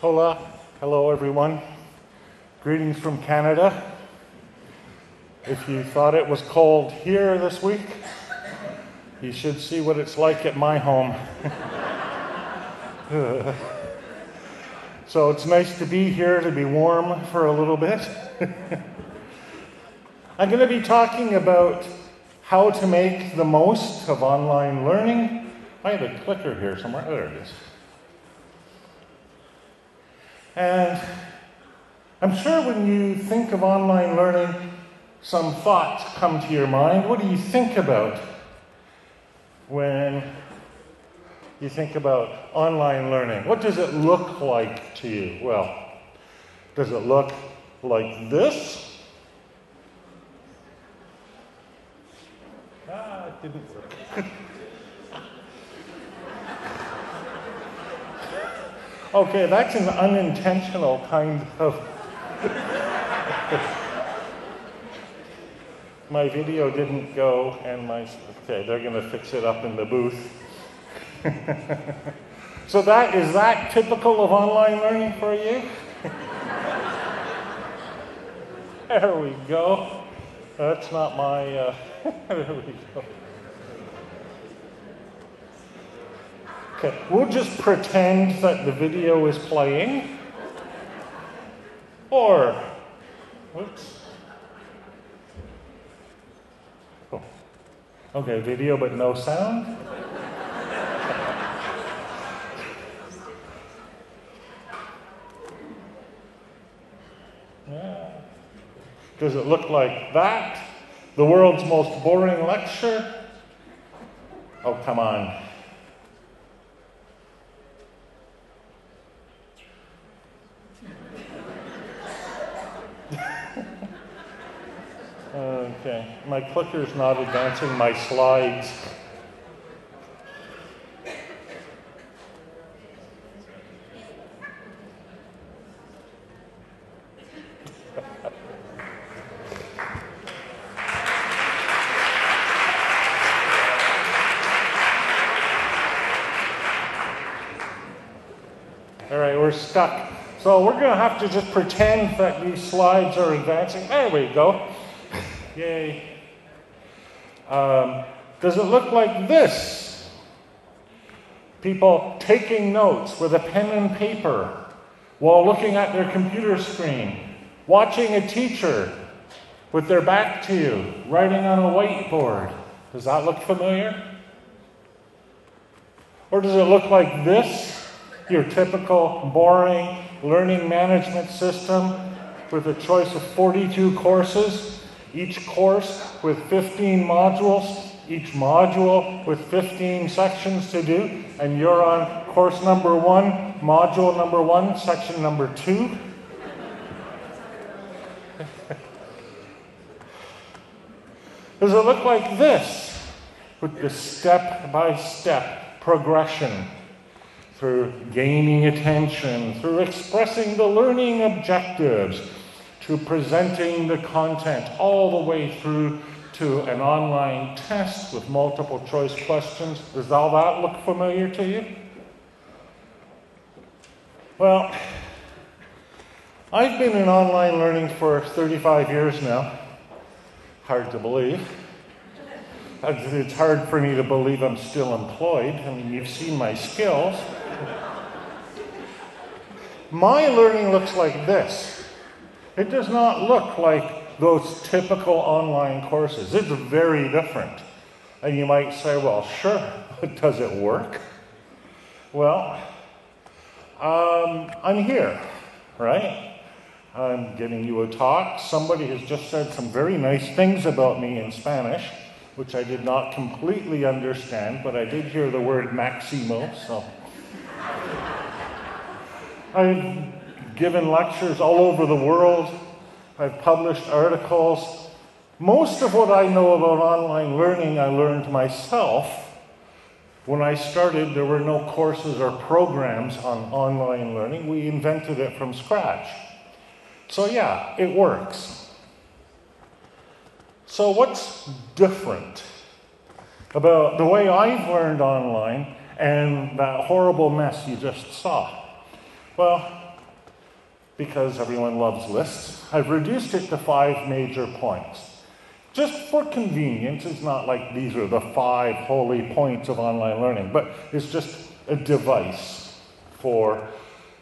Hola. Hello, everyone. Greetings from Canada. If you thought it was cold here this week, you should see what it's like at my home. so it's nice to be here, to be warm for a little bit. I'm going to be talking about how to make the most of online learning. I have a clicker here somewhere. Oh, there it is. And I'm sure when you think of online learning, some thoughts come to your mind. What do you think about when you think about online learning? What does it look like to you? Well, does it look like this? Ah, it didn't work. okay, that's an unintentional kind of. my video didn't go, and my. Okay, they're going to fix it up in the booth. so that is that typical of online learning for you? there we go. That's not my. Uh, there we go. Okay, we'll just pretend that the video is playing. Or, whoops. Oh. Okay, video but no sound. Does it look like that? The world's most boring lecture? Oh, come on. Okay, my clicker's not advancing my slides. All right, we're stuck. So we're going to have to just pretend that these slides are advancing. There we go. Yay. Um, does it look like this? People taking notes with a pen and paper while looking at their computer screen, watching a teacher with their back to you, writing on a whiteboard. Does that look familiar? Or does it look like this? Your typical boring learning management system with a choice of 42 courses, each course with 15 modules, each module with 15 sections to do, and you're on course number one, module number one, section number two. Does it look like this with the step by step progression through gaining attention, through expressing the learning objectives, to presenting the content, all the way through to an online test with multiple choice questions. Does all that look familiar to you? Well, I've been in online learning for 35 years now. Hard to believe. It's hard for me to believe I'm still employed. I mean, you've seen my skills. My learning looks like this. It does not look like those typical online courses. It's very different. And you might say, well, sure, but does it work? Well, um, I'm here, right? I'm giving you a talk. Somebody has just said some very nice things about me in Spanish, which I did not completely understand, but I did hear the word Maximo, so. I've given lectures all over the world. I've published articles. Most of what I know about online learning, I learned myself. When I started, there were no courses or programs on online learning. We invented it from scratch. So, yeah, it works. So, what's different about the way I've learned online and that horrible mess you just saw? Well, because everyone loves lists, I've reduced it to five major points. Just for convenience, it's not like these are the five holy points of online learning, but it's just a device for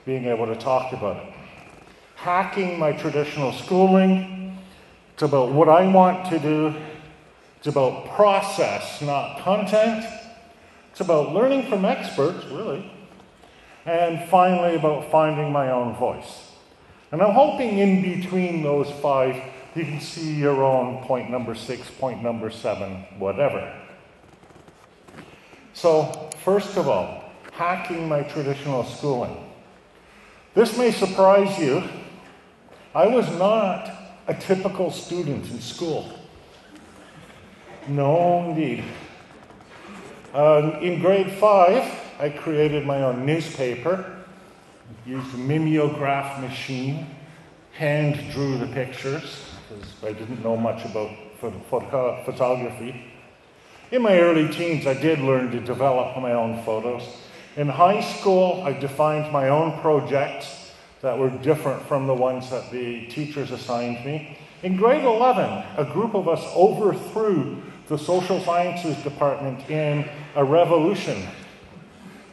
being able to talk about it. Hacking my traditional schooling, it's about what I want to do, it's about process, not content. It's about learning from experts, really. And finally, about finding my own voice. And I'm hoping in between those five, you can see your own point number six, point number seven, whatever. So, first of all, hacking my traditional schooling. This may surprise you. I was not a typical student in school. No, indeed. Uh, in grade five, I created my own newspaper, used a mimeograph machine, hand drew the pictures, because I didn't know much about photo- photography. In my early teens, I did learn to develop my own photos. In high school, I defined my own projects that were different from the ones that the teachers assigned me. In grade 11, a group of us overthrew the social sciences department in a revolution.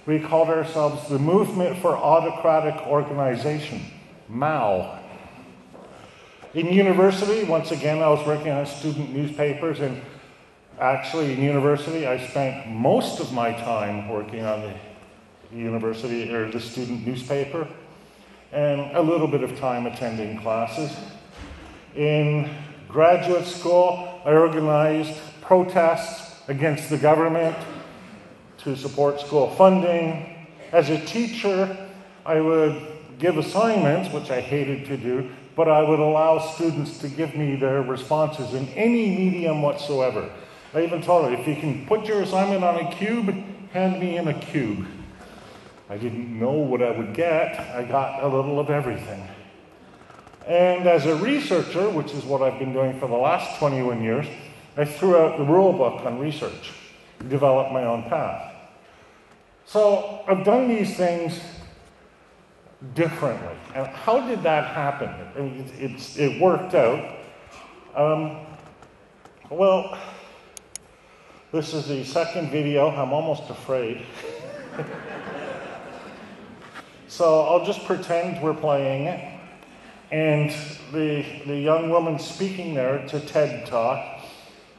We called ourselves the Movement for Autocratic Organization, MAO. In university, once again, I was working on student newspapers, and actually, in university, I spent most of my time working on the university or the student newspaper, and a little bit of time attending classes. In graduate school, I organized protests against the government, to support school funding. As a teacher, I would give assignments, which I hated to do, but I would allow students to give me their responses in any medium whatsoever. I even told them, if you can put your assignment on a cube, hand me in a cube. I didn't know what I would get. I got a little of everything. And as a researcher, which is what I've been doing for the last 21 years, I threw out the rule book on research, developed my own path. So I've done these things differently. And how did that happen? It, it worked out. Um, well, this is the second video. I'm almost afraid. so I'll just pretend we're playing it. And the, the young woman speaking there, to TED talk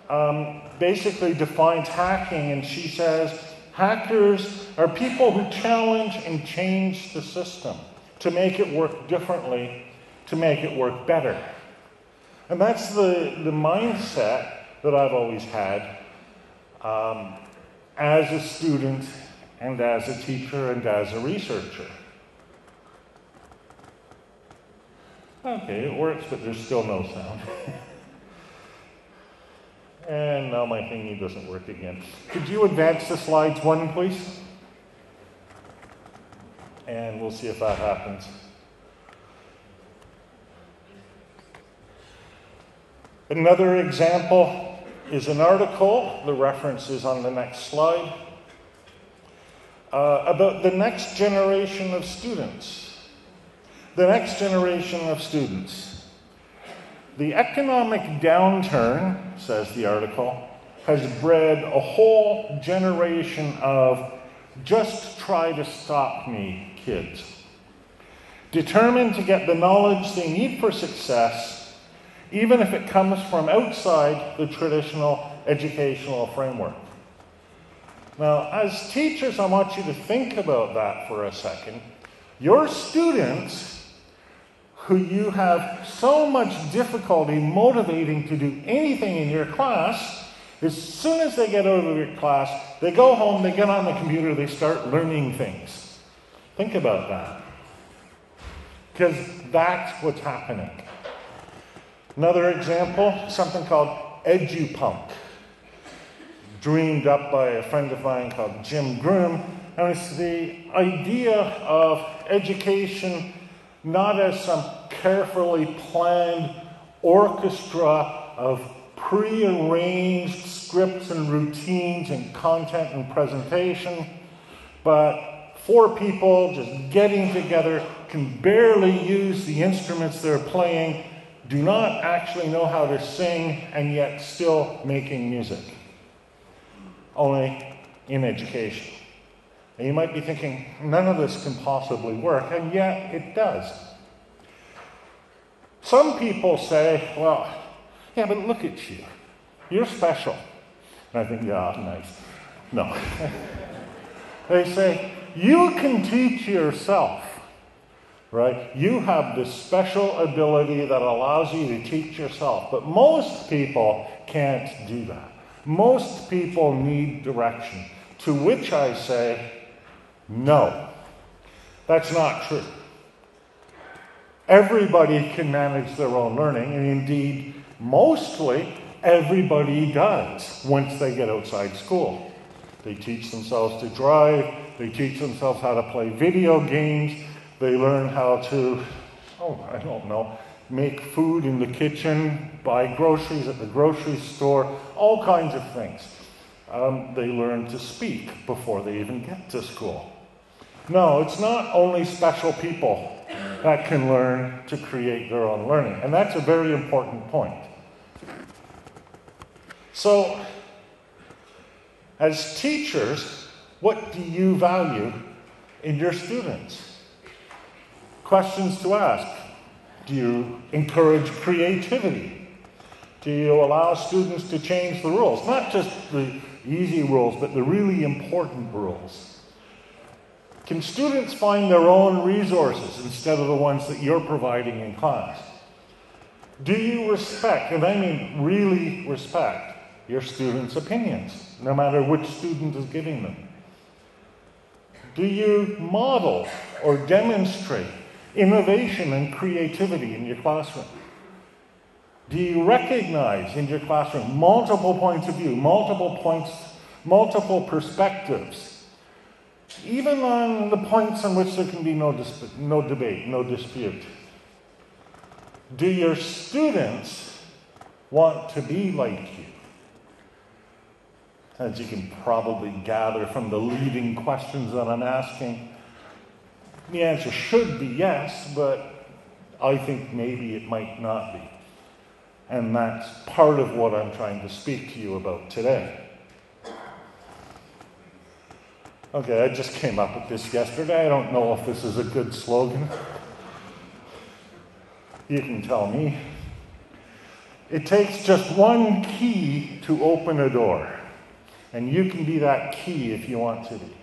um, basically defines hacking, and she says hackers are people who challenge and change the system to make it work differently, to make it work better. And that's the, the mindset that I've always had um, as a student and as a teacher and as a researcher. Okay, it works, but there's still no sound. And now my thingy doesn't work again. Could you advance the slides one, please? And we'll see if that happens. Another example is an article, the reference is on the next slide, uh, about the next generation of students. The next generation of students. The economic downturn, says the article, has bred a whole generation of just try to stop me kids, determined to get the knowledge they need for success, even if it comes from outside the traditional educational framework. Now, as teachers, I want you to think about that for a second. Your students who you have so much difficulty motivating to do anything in your class, as soon as they get out of your class, they go home, they get on the computer, they start learning things. Think about that. Because that's what's happening. Another example, something called EduPunk, dreamed up by a friend of mine called Jim Groom. And it's the idea of education not as some carefully planned orchestra of prearranged scripts and routines and content and presentation, but four people just getting together, can barely use the instruments they're playing, do not actually know how to sing, and yet still making music. Only in education. And you might be thinking, none of this can possibly work, and yet it does. Some people say, well, yeah, but look at you. You're special. And I think, yeah, nice. No. they say, you can teach yourself, right? You have this special ability that allows you to teach yourself. But most people can't do that. Most people need direction. To which I say, no. That's not true. Everybody can manage their own learning, and indeed, mostly everybody does once they get outside school. They teach themselves to drive, they teach themselves how to play video games, they learn how to, oh, I don't know, make food in the kitchen, buy groceries at the grocery store, all kinds of things. Um, they learn to speak before they even get to school. No, it's not only special people that can learn to create their own learning. And that's a very important point. So, as teachers, what do you value in your students? Questions to ask. Do you encourage creativity? Do you allow students to change the rules? Not just the easy rules, but the really important rules. Can students find their own resources instead of the ones that you're providing in class? Do you respect, and I mean really respect, your students' opinions, no matter which student is giving them? Do you model or demonstrate innovation and creativity in your classroom? Do you recognize in your classroom multiple points of view, multiple points, multiple perspectives? Even on the points on which there can be no, disp- no debate, no dispute. Do your students want to be like you? As you can probably gather from the leading questions that I'm asking, the answer should be yes, but I think maybe it might not be. And that's part of what I'm trying to speak to you about today. Okay, I just came up with this yesterday. I don't know if this is a good slogan. You can tell me. It takes just one key to open a door, and you can be that key if you want to be.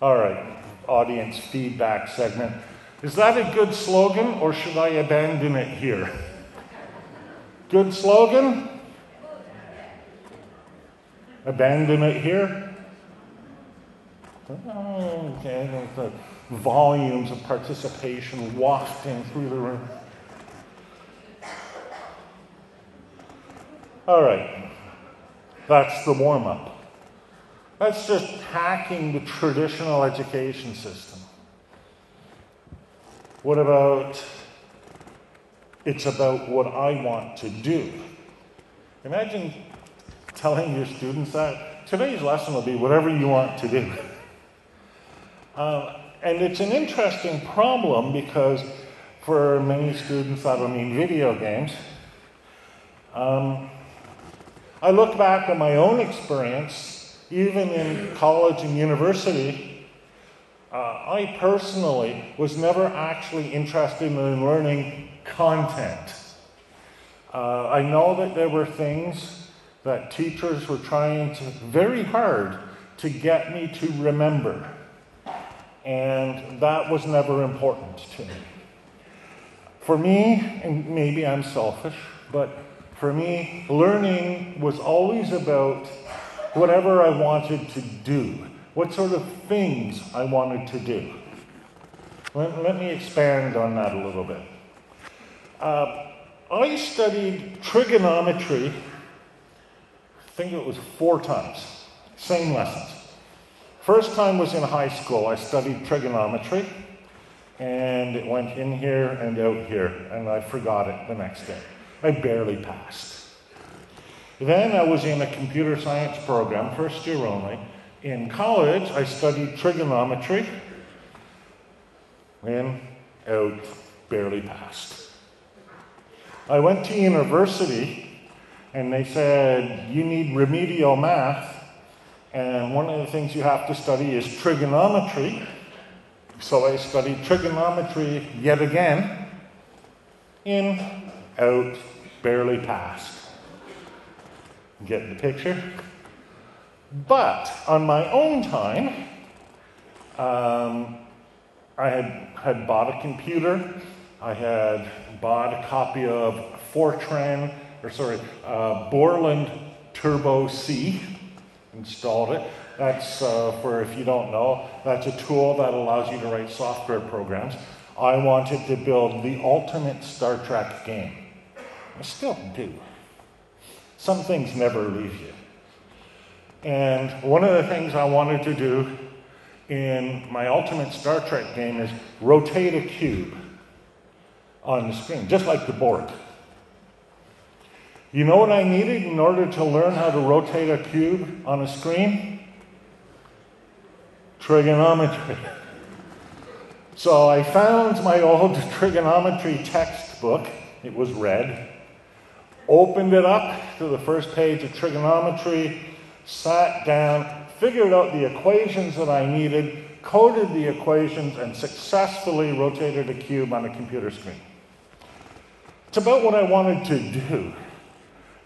All right, audience feedback segment. Is that a good slogan, or should I abandon it here? Good slogan? Abandon it here? Okay, the volumes of participation wafting through the room. All right, that's the warm up. That's just hacking the traditional education system. What about it's about what I want to do? Imagine telling your students that today's lesson will be whatever you want to do. Uh, and it's an interesting problem because for many students, that'll mean video games. Um, I look back at my own experience, even in college and university. Uh, I personally was never actually interested in learning content. Uh, I know that there were things that teachers were trying to, very hard to get me to remember and that was never important to me. For me, and maybe I'm selfish, but for me, learning was always about whatever I wanted to do, what sort of things I wanted to do. Let, let me expand on that a little bit. Uh, I studied trigonometry, I think it was four times, same lessons. First time was in high school. I studied trigonometry, and it went in here and out here, and I forgot it the next day. I barely passed. Then I was in a computer science program, first year only, In college, I studied trigonometry and out, barely passed. I went to university and they said, You need remedial math, and one of the things you have to study is trigonometry. So I studied trigonometry yet again, in, out, barely passed. Get the picture? But on my own time, um, I had, had bought a computer. I had bought a copy of Fortran, or sorry, uh, Borland Turbo C, installed it. That's uh, for, if you don't know, that's a tool that allows you to write software programs. I wanted to build the ultimate Star Trek game. I still do. Some things never leave you. And one of the things I wanted to do in my ultimate Star Trek game is rotate a cube on the screen, just like the Borg. You know what I needed in order to learn how to rotate a cube on a screen? Trigonometry. So I found my old trigonometry textbook. It was red. Opened it up to the first page of trigonometry, sat down, figured out the equations that I needed, coded the equations, and successfully rotated a cube on a computer screen. It's about what I wanted to do,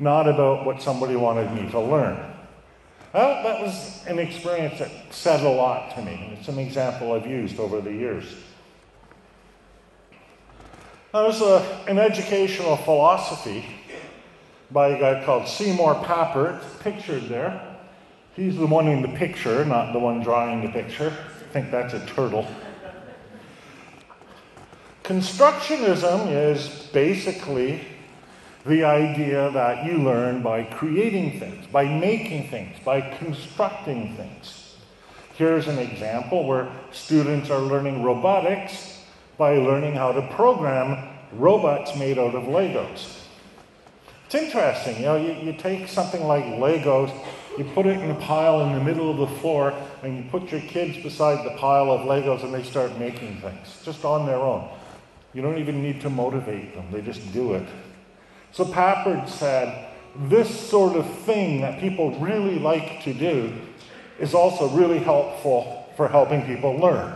not about what somebody wanted me to learn. Well, that was an experience that said a lot to me. It's an example I've used over the years. There's a, uh, an educational philosophy by a guy called Seymour Papert, pictured there. He's the one in the picture, not the one drawing the picture. I think that's a turtle. Constructionism is basically the idea that you learn by creating things, by making things, by constructing things. Here's an example where students are learning robotics by learning how to program robots made out of Legos. It's interesting, you know, you, you take something like Legos you put it in a pile in the middle of the floor, and you put your kids beside the pile of Legos, and they start making things just on their own. You don't even need to motivate them, they just do it. So Papert said, this sort of thing that people really like to do is also really helpful for helping people learn.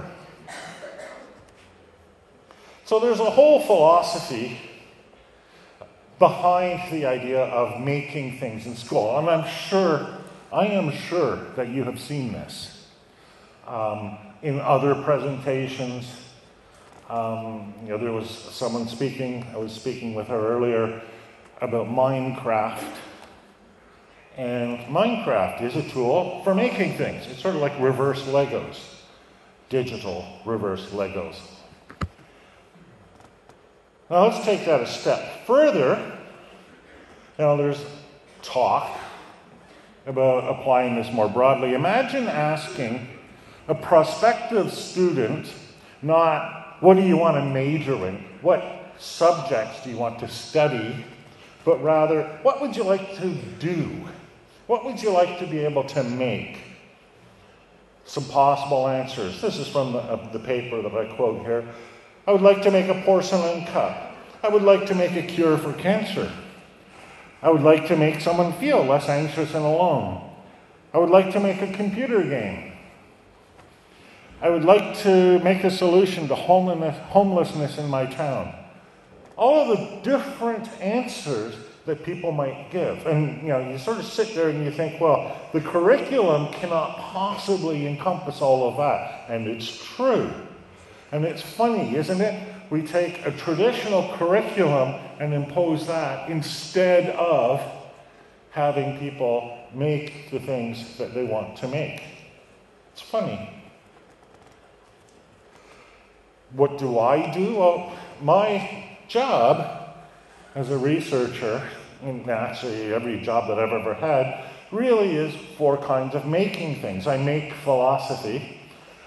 So there's a whole philosophy behind the idea of making things in school. And I'm sure I am sure that you have seen this um, in other presentations. Um, you know, there was someone speaking, I was speaking with her earlier about Minecraft. And Minecraft is a tool for making things. It's sort of like reverse Legos, digital reverse Legos. Now let's take that a step further. Now there's talk about applying this more broadly. Imagine asking a prospective student not what do you want to major in, what subjects do you want to study, but rather what would you like to do? What would you like to be able to make? Some possible answers. This is from the, uh, the paper that I quote here. I would like to make a porcelain cup. I would like to make a cure for cancer. I would like to make someone feel less anxious and alone. I would like to make a computer game. I would like to make a solution to homelessness in my town. All of the different answers that people might give. And you know, you sort of sit there and you think, well, the curriculum cannot possibly encompass all of that. And it's true. And it's funny, isn't it? we take a traditional curriculum and impose that instead of having people make the things that they want to make. It's funny. What do I do? Well, my job as a researcher, and actually every job that I've ever had, really is four kinds of making things. I make philosophy,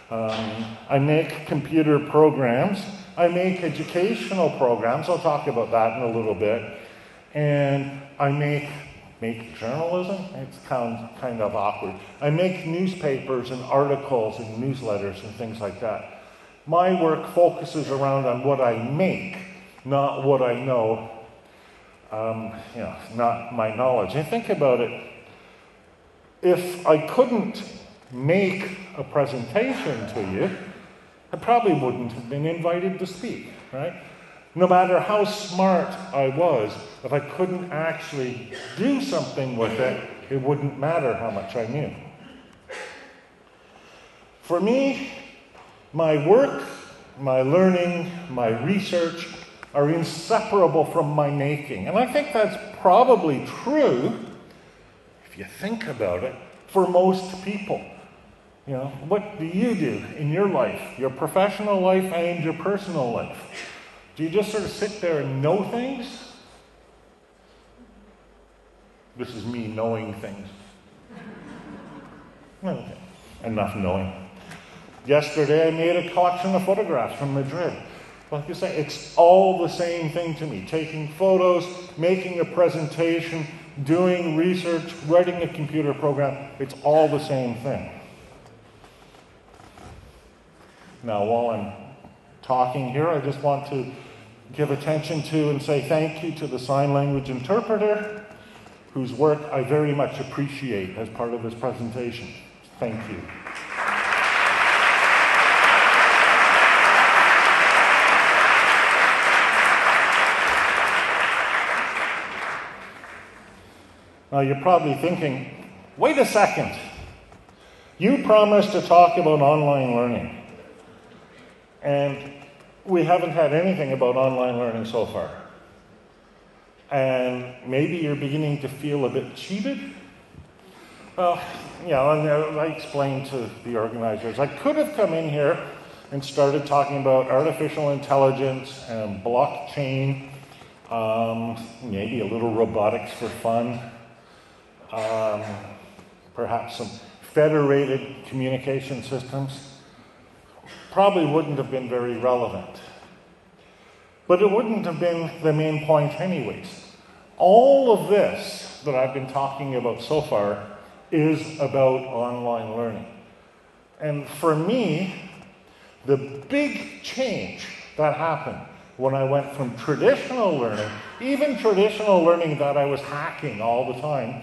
um, I make computer programs, I make educational programs. I'll talk about that in a little bit. And I make make journalism. It's kind, kind of awkward. I make newspapers and articles and newsletters and things like that. My work focuses around on what I make, not what I know, um, you know, not my knowledge. And think about it. If I couldn't make a presentation to you, I probably wouldn't have been invited to speak, right? No matter how smart I was, if I couldn't actually do something with it, it wouldn't matter how much I knew. For me, my work, my learning, my research are inseparable from my making. And I think that's probably true, if you think about it, for most people. You know, what do you do in your life, your professional life and your personal life? Do you just sort of sit there and know things? This is me knowing things. Okay. Enough knowing. Yesterday I made a collection of photographs from Madrid. Like you say, it's all the same thing to me. Taking photos, making a presentation, doing research, writing a computer program, it's all the same thing. Now, while I'm talking here, I just want to give attention to and say thank you to the sign language interpreter, whose work I very much appreciate as part of this presentation. Thank you. Now you're probably thinking, wait a second. You promised to talk about online learning. And we haven't had anything about online learning so far. And maybe you're beginning to feel a bit cheated. Well, you know, I explained to the organizers, I could have come in here and started talking about artificial intelligence and blockchain, um, maybe a little robotics for fun, um, perhaps some federated communication systems probably wouldn't have been very relevant. But it wouldn't have been the main point, anyways. All of this that I've been talking about so far is about online learning. And for me, the big change that happened when I went from traditional learning, even traditional learning that I was hacking all the time,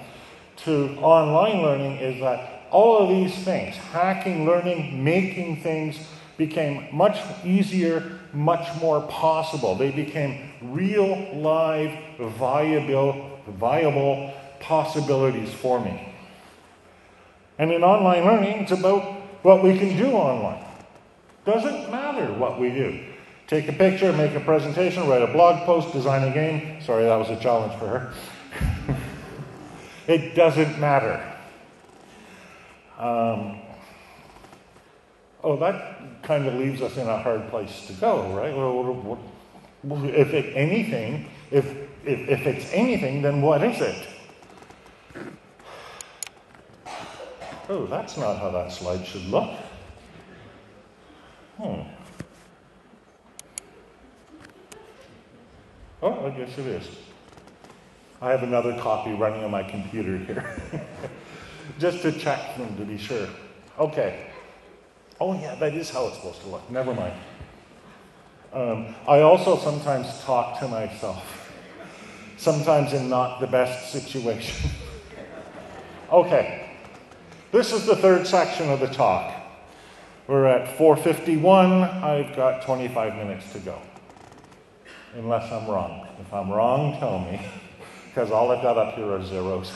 to online learning is that all of these things hacking, learning, making things became much easier, much more possible. They became real, live, viable, viable possibilities for me. And in online learning, it's about what we can do online. Doesn't matter what we do. Take a picture, make a presentation, write a blog post, design a game. Sorry, that was a challenge for her. It doesn't matter. Um, oh, that kind of leaves us in a hard place to go, right? Well, if it, anything, if, if, if it's anything, then what is it? Oh, that's not how that slide should look. Hmm. Oh, I guess it is. I have another copy running on my computer here. Just to check them to be sure. Okay. Oh, yeah, that is how it's supposed to look. Never mind. Um, I also sometimes talk to myself, sometimes in not the best situation. okay, this is the third section of the talk. We're at 451. I've got 25 minutes to go. Unless I'm wrong. If I'm wrong, tell me, because all I've got up here are zeros.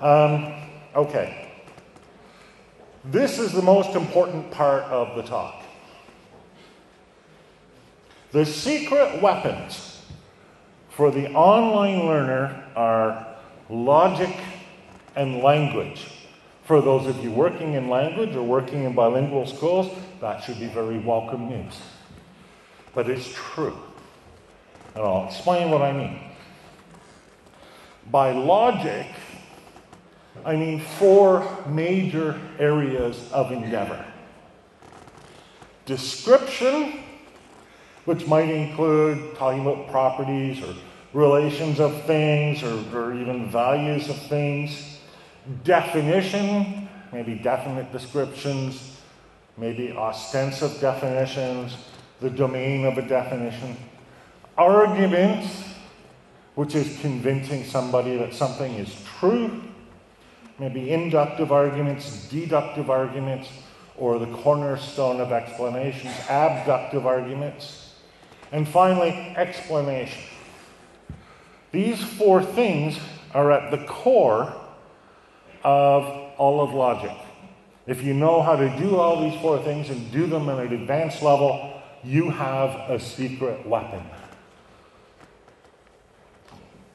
Um, okay. This is the most important part of the talk. The secret weapons for the online learner are logic and language. For those of you working in language or working in bilingual schools, that should be very welcome news. But it's true. And I'll explain what I mean. By logic, I mean four major areas of endeavor description, which might include talking about properties or relations of things or, or even values of things. Definition, maybe definite descriptions, maybe ostensive definitions, the domain of a definition. Arguments, which is convincing somebody that something is true. Maybe inductive arguments, deductive arguments, or the cornerstone of explanations, abductive arguments. And finally, explanation. These four things are at the core of all of logic. If you know how to do all these four things and do them at an advanced level, you have a secret weapon.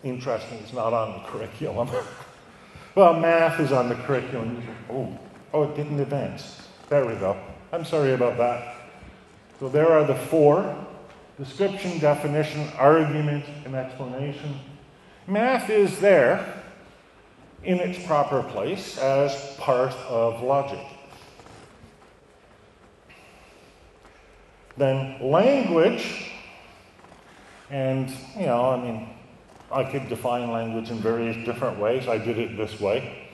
Interesting, it's not on the curriculum. well, math is on the curriculum. Oh, oh, it didn't advance. There we go. I'm sorry about that. So there are the four description, definition, argument, and explanation. Math is there in its proper place as part of logic. Then language, and you know, I mean, I could define language in various different ways. I did it this way.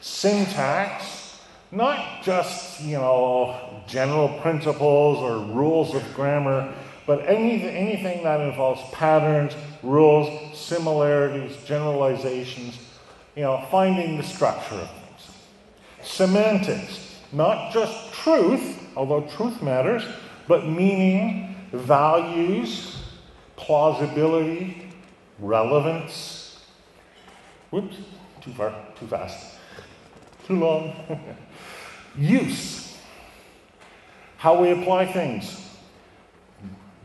Syntax, not just, you know, general principles or rules of grammar, but any, anything that involves patterns, rules, similarities, generalizations, you know, finding the structure of things. Semantics, not just truth, although truth matters, but meaning, values, plausibility, relevance. Whoops, too far, too fast, too long. Use, how we apply things,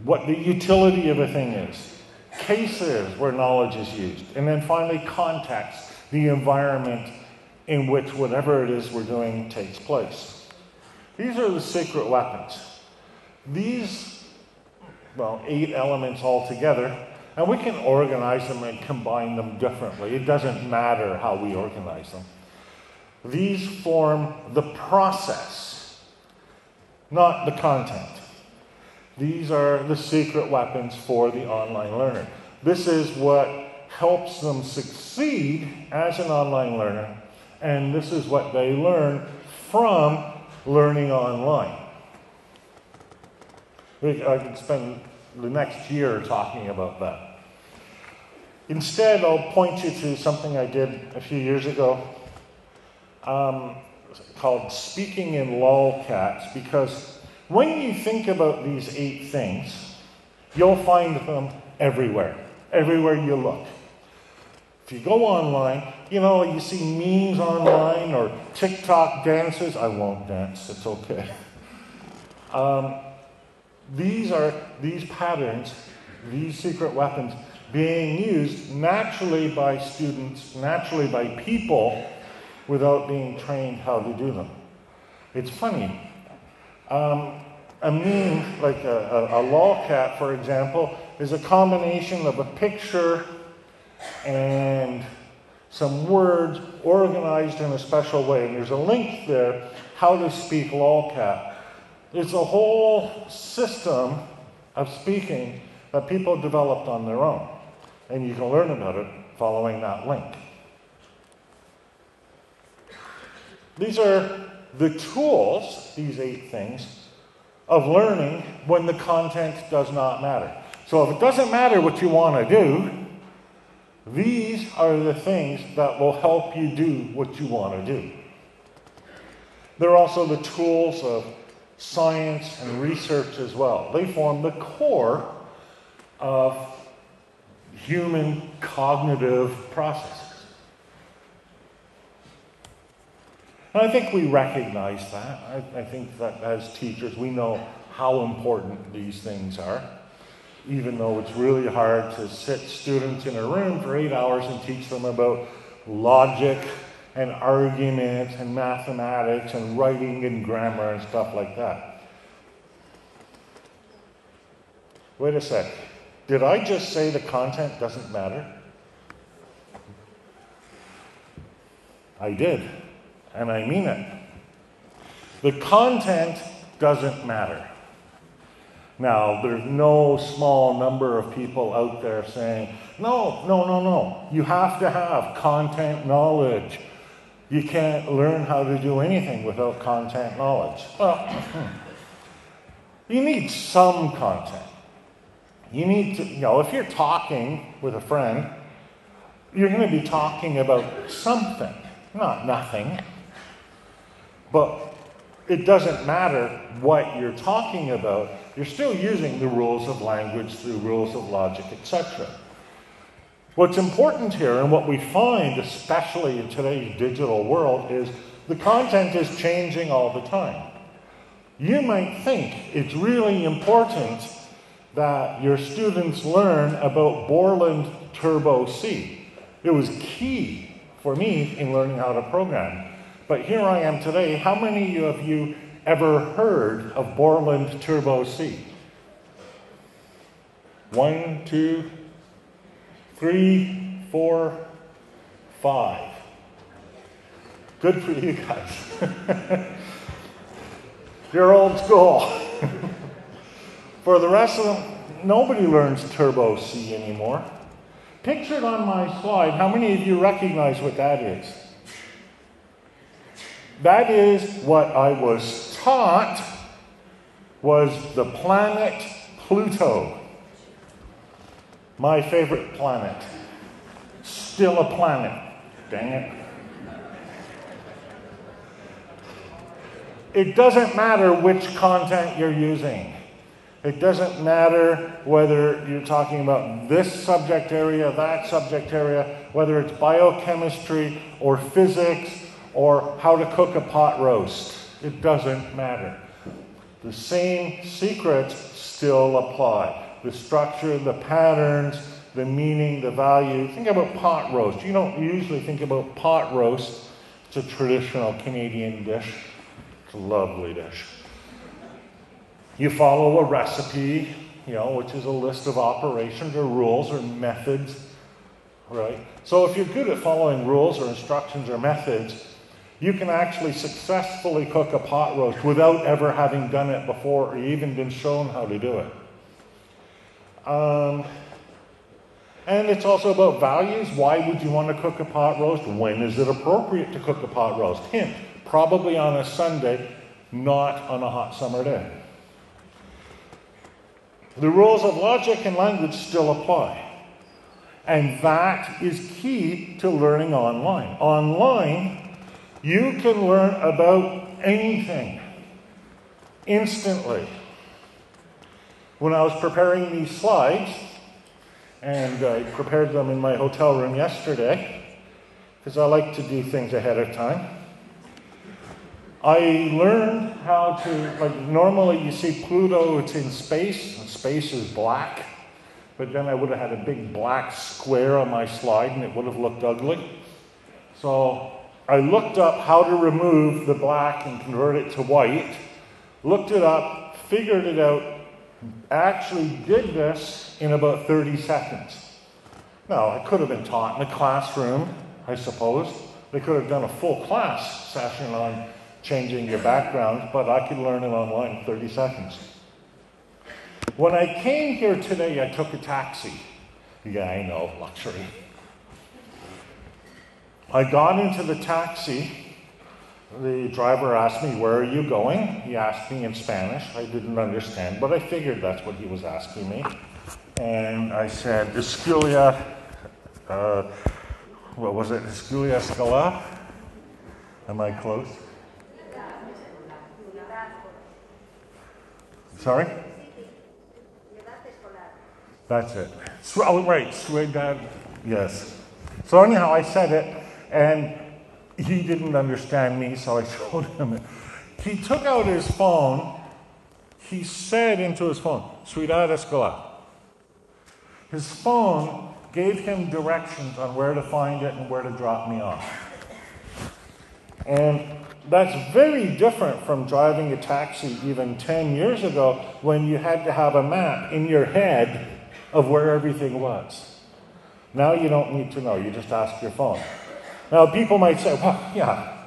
what the utility of a thing is, cases where knowledge is used, and then finally, context, the environment in which whatever it is we're doing takes place. These are the secret weapons. These, well, eight elements altogether, and we can organize them and combine them differently. It doesn't matter how we organize them. These form the process, not the content. These are the secret weapons for the online learner. This is what helps them succeed as an online learner, and this is what they learn from learning online. I could spend the next year talking about that. Instead, I'll point you to something I did a few years ago um, called Speaking in Lolcats because when you think about these eight things, you'll find them everywhere, everywhere you look. If you go online, you know, you see memes online or TikTok dances. I won't dance, it's okay. Um, these are these patterns, these secret weapons being used naturally by students, naturally by people without being trained how to do them. It's funny. Um, a meme, like a, a, a lolcat, for example, is a combination of a picture and some words organized in a special way. And there's a link there, how to speak lolcat. It's a whole system of speaking that people developed on their own. And you can learn about it following that link. These are the tools, these eight things, of learning when the content does not matter. So if it doesn't matter what you want to do, these are the things that will help you do what you want to do. They're also the tools of science and research as well. They form the core of human cognitive processes. And I think we recognize that. I, I, think that as teachers, we know how important these things are, even though it's really hard to sit students in a room for eight hours and teach them about logic and argument and mathematics and writing and grammar and stuff like that. Wait a sec. Did I just say the content doesn't matter? I did and I mean it. The content doesn't matter. Now, there's no small number of people out there saying, no, no, no, no. You have to have content knowledge. You can't learn how to do anything without content knowledge. Well, hmm. you need some content. You need to, you know, if you're talking with a friend, you're going to be talking about something, not nothing. But it doesn't matter what you're talking about, you're still using the rules of language, the rules of logic, etc. What's important here, and what we find, especially in today's digital world, is the content is changing all the time. You might think it's really important that your students learn about Borland Turbo C. It was key for me in learning how to program. But here I am today. How many of you ever heard of Borland Turbo C? One, two, three, four, five. Good for you guys. You're old school. For the rest of them, nobody learns Turbo C anymore. Pictured on my slide, how many of you recognize what that is? That is what I was taught was the planet Pluto. My favorite planet. Still a planet. Dang it. It doesn't matter which content you're using. It doesn't matter whether you're talking about this subject area, that subject area, whether it's biochemistry or physics or how to cook a pot roast. It doesn't matter. The same secrets still apply the structure, the patterns, the meaning, the value. Think about pot roast. You don't usually think about pot roast. It's a traditional Canadian dish, it's a lovely dish. You follow a recipe, you know, which is a list of operations or rules or methods, right? So if you're good at following rules or instructions or methods, you can actually successfully cook a pot roast without ever having done it before or even been shown how to do it. Um, and it's also about values. Why would you want to cook a pot roast? When is it appropriate to cook a pot roast? Hint, probably on a Sunday, not on a hot summer day. The rules of logic and language still apply. And that is key to learning online. Online, you can learn about anything instantly. When I was preparing these slides, and I prepared them in my hotel room yesterday, because I like to do things ahead of time. I learned how to, like, normally you see Pluto, it's in space, and space is black, but then I would have had a big black square on my slide and it would have looked ugly. So I looked up how to remove the black and convert it to white, looked it up, figured it out, actually did this in about 30 seconds. Now, I could have been taught in a classroom, I suppose. They could have done a full class session on changing your background, but I could learn it online in 30 seconds. When I came here today, I took a taxi. Yeah, I know, luxury. I got into the taxi the driver asked me, Where are you going? He asked me in Spanish. I didn't understand, but I figured that's what he was asking me. And I said, Esculia, uh, what was it? Esculia Scala? Am I close? Sorry? That's it. Oh, right, Ciudad, yes. So, anyhow, I said it, and he didn't understand me, so I showed him. He took out his phone. He said into his phone, Ciudad Escala. His phone gave him directions on where to find it and where to drop me off. And that's very different from driving a taxi even 10 years ago when you had to have a map in your head of where everything was. Now you don't need to know, you just ask your phone. Now, people might say, well, yeah,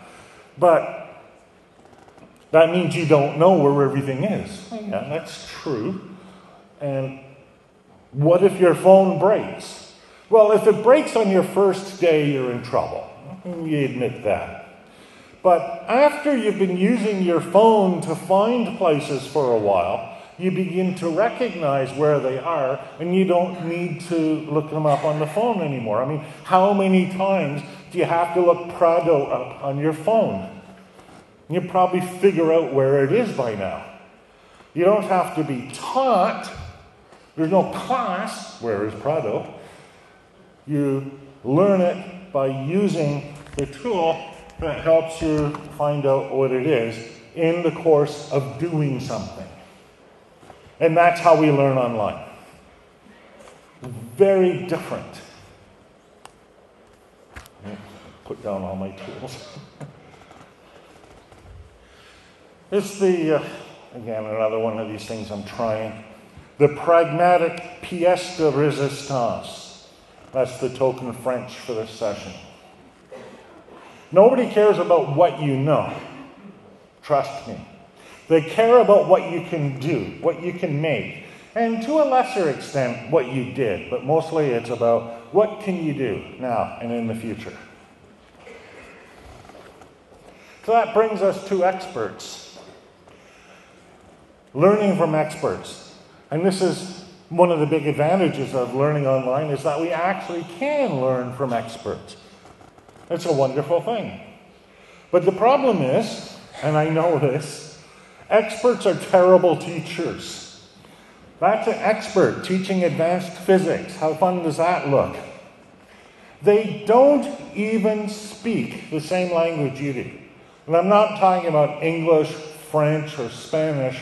but that means you don't know where everything is. Yeah, that's true. And what if your phone breaks? Well, if it breaks on your first day, you're in trouble. You admit that. But after you've been using your phone to find places for a while, you begin to recognize where they are, and you don't need to look them up on the phone anymore. I mean, how many times do you have to look Prado up on your phone? You probably figure out where it is by now. You don't have to be taught. There's no class, where is Prado? You learn it by using the tool that helps you find out what it is in the course of doing something. And that's how we learn online. Very different. Put down all my tools. it's the, uh, again, another one of these things I'm trying. The pragmatic pièce de résistance. That's the token French for this session. Nobody cares about what you know. Trust me. They care about what you can do, what you can make, and to a lesser extent, what you did. But mostly it's about what can you do now and in the future. So that brings us to experts. Learning from experts. And this is one of the big advantages of learning online is that we actually can learn from experts. It's a wonderful thing. But the problem is, and I know this, Experts are terrible teachers. That's an expert teaching advanced physics. How fun does that look? They don't even speak the same language you do. And I'm not talking about English, French, or Spanish.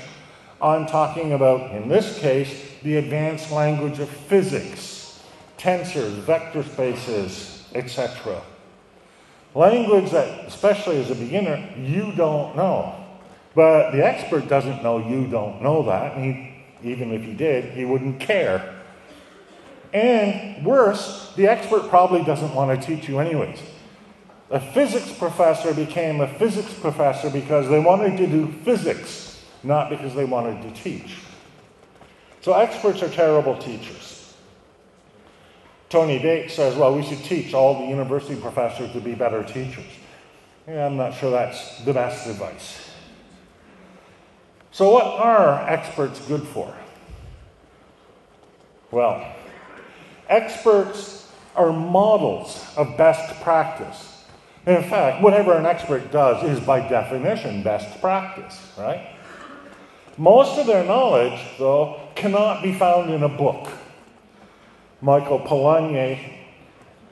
I'm talking about, in this case, the advanced language of physics, tensors, vector spaces, etc. Language that, especially as a beginner, you don't know. But the expert doesn't know you don't know that. And he, even if he did, he wouldn't care. And worse, the expert probably doesn't want to teach you anyways. A physics professor became a physics professor because they wanted to do physics, not because they wanted to teach. So experts are terrible teachers. Tony Bates says, well, we should teach all the university professors to be better teachers. Yeah, I'm not sure that's the best advice. So, what are experts good for? Well, experts are models of best practice. In fact, whatever an expert does is by definition best practice, right? Most of their knowledge, though, cannot be found in a book. Michael Polanyi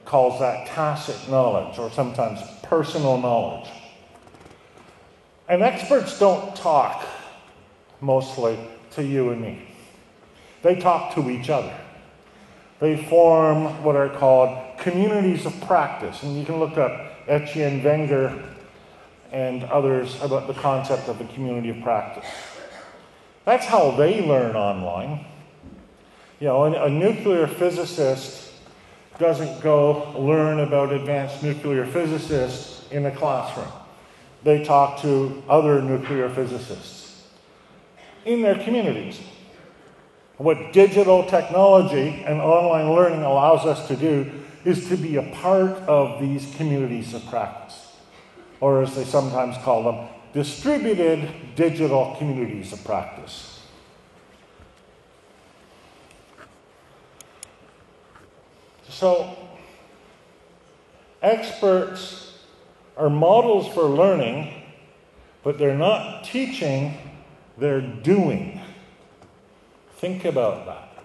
calls that tacit knowledge, or sometimes personal knowledge. And experts don't talk mostly to you and me. They talk to each other. They form what are called communities of practice. And you can look up Etienne Wenger and others about the concept of a community of practice. That's how they learn online. You know, a, nuclear physicist doesn't go learn about advanced nuclear physicists in a classroom. They talk to other nuclear physicists in their communities. What digital technology and online learning allows us to do is to be a part of these communities of practice, or as they sometimes call them, distributed digital communities of practice. So, experts are models for learning, but they're not teaching they're doing. Think about that.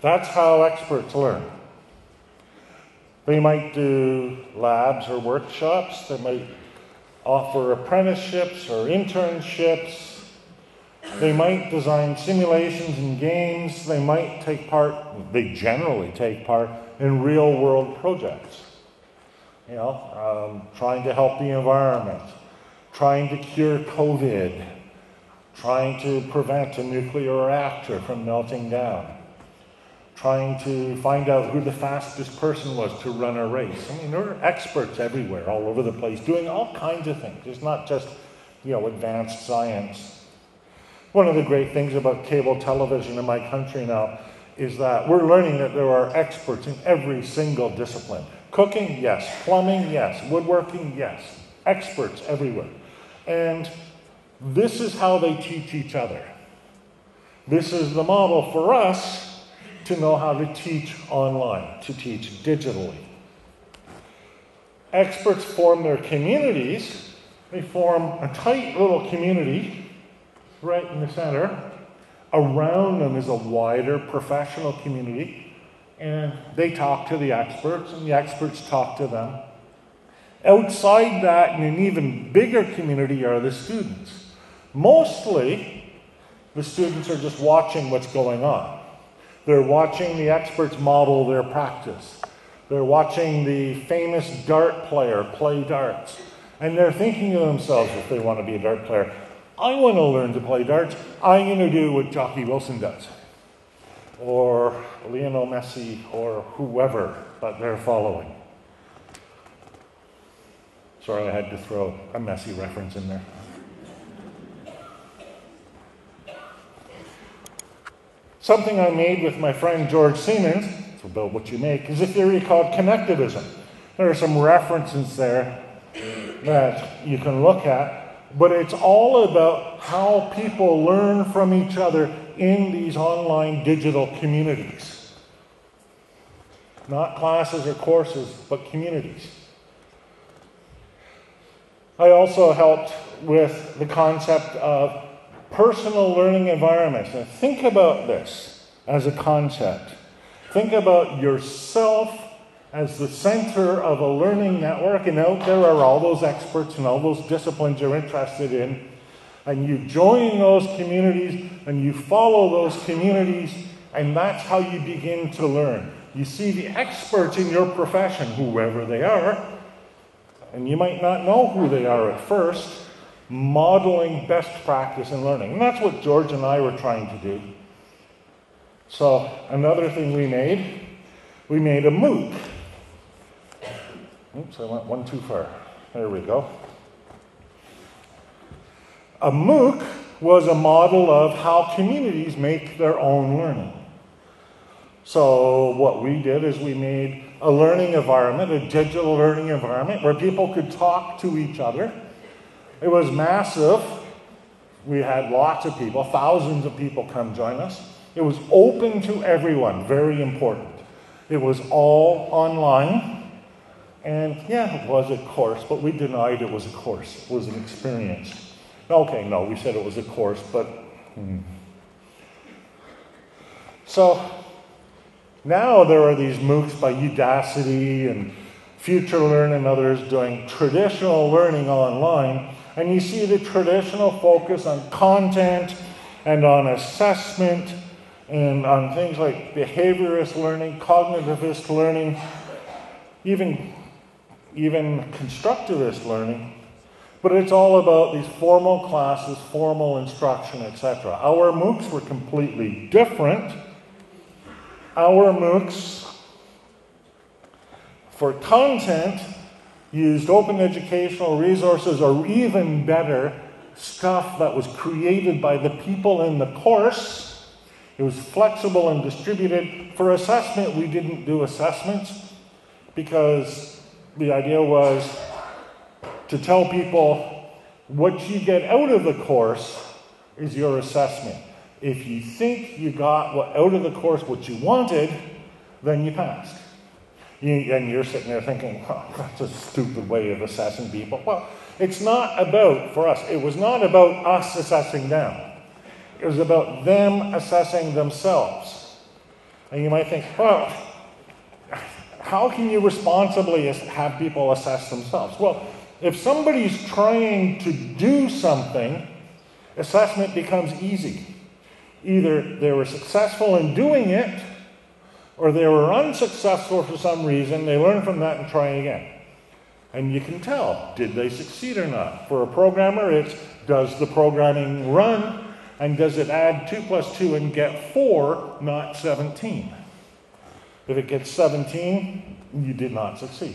That's how experts learn. They might do labs or workshops, they might offer apprenticeships or internships. They might design simulations and games. They might take part, they generally take part in real world projects. You know, um, trying to help the environment, trying to cure COVID, trying to prevent a nuclear reactor from melting down, trying to find out who the fastest person was to run a race. I mean, there are experts everywhere, all over the place, doing all kinds of things. It's not just, you know, advanced science. One of the great things about cable television in my country now is that we're learning that there are experts in every single discipline. Cooking, yes. Plumbing, yes. Woodworking, yes. Experts everywhere. And this is how they teach each other. This is the model for us to know how to teach online, to teach digitally. Experts form their communities. They form a tight little community right in the center. Around them is a wider professional community. And they talk to the experts, and the experts talk to them. Outside that, in an even bigger community, are the students. Mostly, the students are just watching what's going on. They're watching the experts model their practice. They're watching the famous dart player play darts. And they're thinking to themselves, if they want to be a dart player, I want to learn to play darts. I'm going to do what Jocky Wilson does, or Lionel Messi, or whoever that they're following. Sorry, I had to throw a Messi reference in there. Something I made with my friend George Siemens about what you make is a theory called connectivism. There are some references there that you can look at, but it's all about how people learn from each other in these online digital communities. Not classes or courses, but communities. I also helped with the concept of personal learning environments. Now, think about this as a concept. Think about yourself as the center of a learning network, and out there are all those experts and all those disciplines you're interested in. And you join those communities and you follow those communities, and that's how you begin to learn. You see the experts in your profession, whoever they are, and you might not know who they are at first, modeling best practice in learning. And that's what George and I were trying to do. So, another thing we made, we made a MOOC. Oops, I went one too far. There we go. A MOOC was a model of how communities make their own learning. So, what we did is we made a learning environment, a digital learning environment, where people could talk to each other. It was massive. We had lots of people, thousands of people come join us. It was open to everyone, very important. It was all online. And yeah, it was a course, but we denied it was a course. It was an experience. Okay, no, we said it was a course, but. Hmm. So now there are these MOOCs by Udacity and FutureLearn and others doing traditional learning online. And you see the traditional focus on content and on assessment and on things like behaviorist learning, cognitivist learning, even, even constructivist learning. But it's all about these formal classes, formal instruction, etc. Our MOOCs were completely different. Our MOOCs, for content, used open educational resources or even better, stuff that was created by the people in the course it was flexible and distributed. For assessment, we didn't do assessments because the idea was to tell people what you get out of the course is your assessment. If you think you got what, out of the course what you wanted, then you passed. You, and you're sitting there thinking, oh, that's a stupid way of assessing people. Well, it's not about, for us, it was not about us assessing them. It was about them assessing themselves. And you might think, well, how can you responsibly have people assess themselves? Well, if somebody's trying to do something, assessment becomes easy. Either they were successful in doing it, or they were unsuccessful for some reason, they learn from that and try again. And you can tell, did they succeed or not? For a programmer, it's does the programming run and does it add 2 plus 2 and get 4, not 17? If it gets 17, you did not succeed.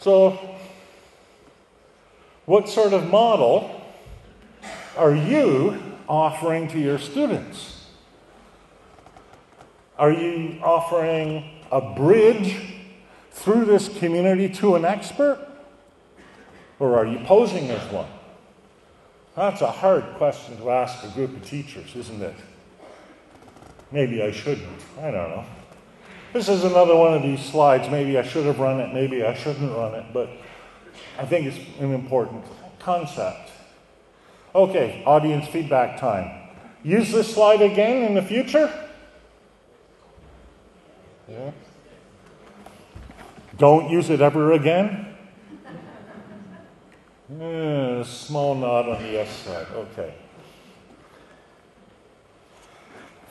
So, what sort of model are you offering to your students? Are you offering a bridge through this community to an expert? Or are you posing as one? That's a hard question to ask a group of teachers, isn't it? Maybe I shouldn't. I don't know. This is another one of these slides. Maybe I should have run it, maybe I shouldn't run it, but I think it's an important concept. Okay, audience feedback time. Use this slide again in the future? Yeah. Don't use it ever again? Yeah, small nod on the yes side. Okay.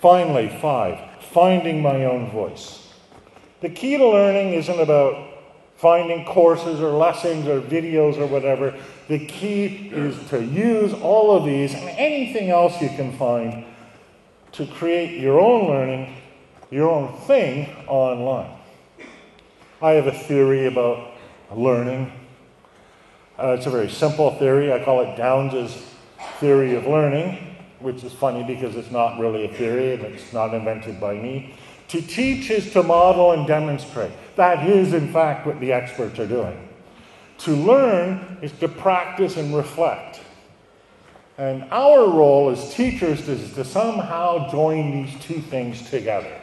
Finally, five, finding my own voice. The key to learning isn't about finding courses or lessons or videos or whatever. The key is to use all of these and anything else you can find to create your own learning, your own thing online. I have a theory about learning. Uh, it's a very simple theory. I call it Downes's theory of learning, which is funny because it's not really a theory it's not invented by me. To teach is to model and demonstrate. That is, in fact, what the experts are doing. To learn is to practice and reflect. And our role as teachers is to somehow join these two things together.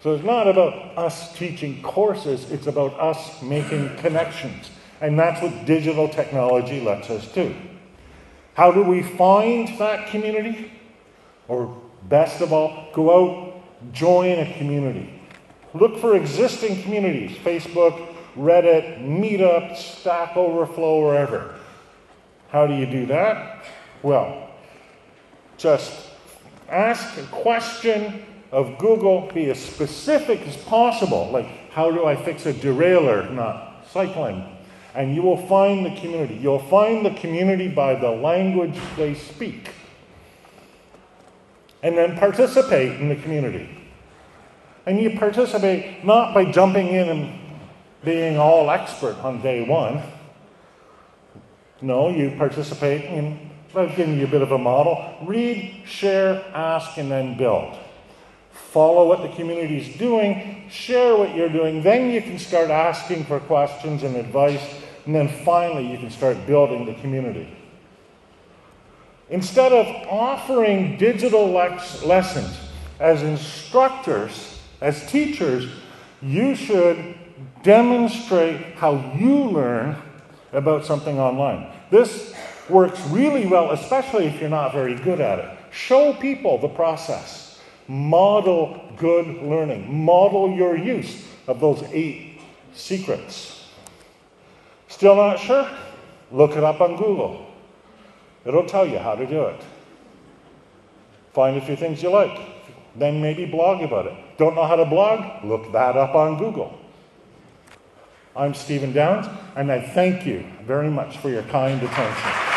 So it's not about us teaching courses, it's about us making connections. And that's what digital technology lets us do. How do we find that community? Or best of all, go out, join a community. Look for existing communities Facebook, Reddit, Meetup, Stack Overflow, wherever. How do you do that? Well, just ask a question of Google, be as specific as possible, like how do I fix a derailleur not cycling? And you will find the community. You'll find the community by the language they speak. And then participate in the community. And you participate not by jumping in and being all expert on day one. No, you participate in, I've given you a bit of a model. Read, share, ask, and then build follow what the community is doing, share what you're doing, then you can start asking for questions and advice, and then finally you can start building the community. Instead of offering digital lessons as instructors, as teachers, you should demonstrate how you learn about something online. This works really well, especially if you're not very good at it. Show people the process. Model good learning. Model your use of those eight secrets. Still not sure? Look it up on Google. It'll tell you how to do it. Find a few things you like. Then maybe blog about it. Don't know how to blog? Look that up on Google. I'm Stephen Downes, and I thank you very much for your kind attention.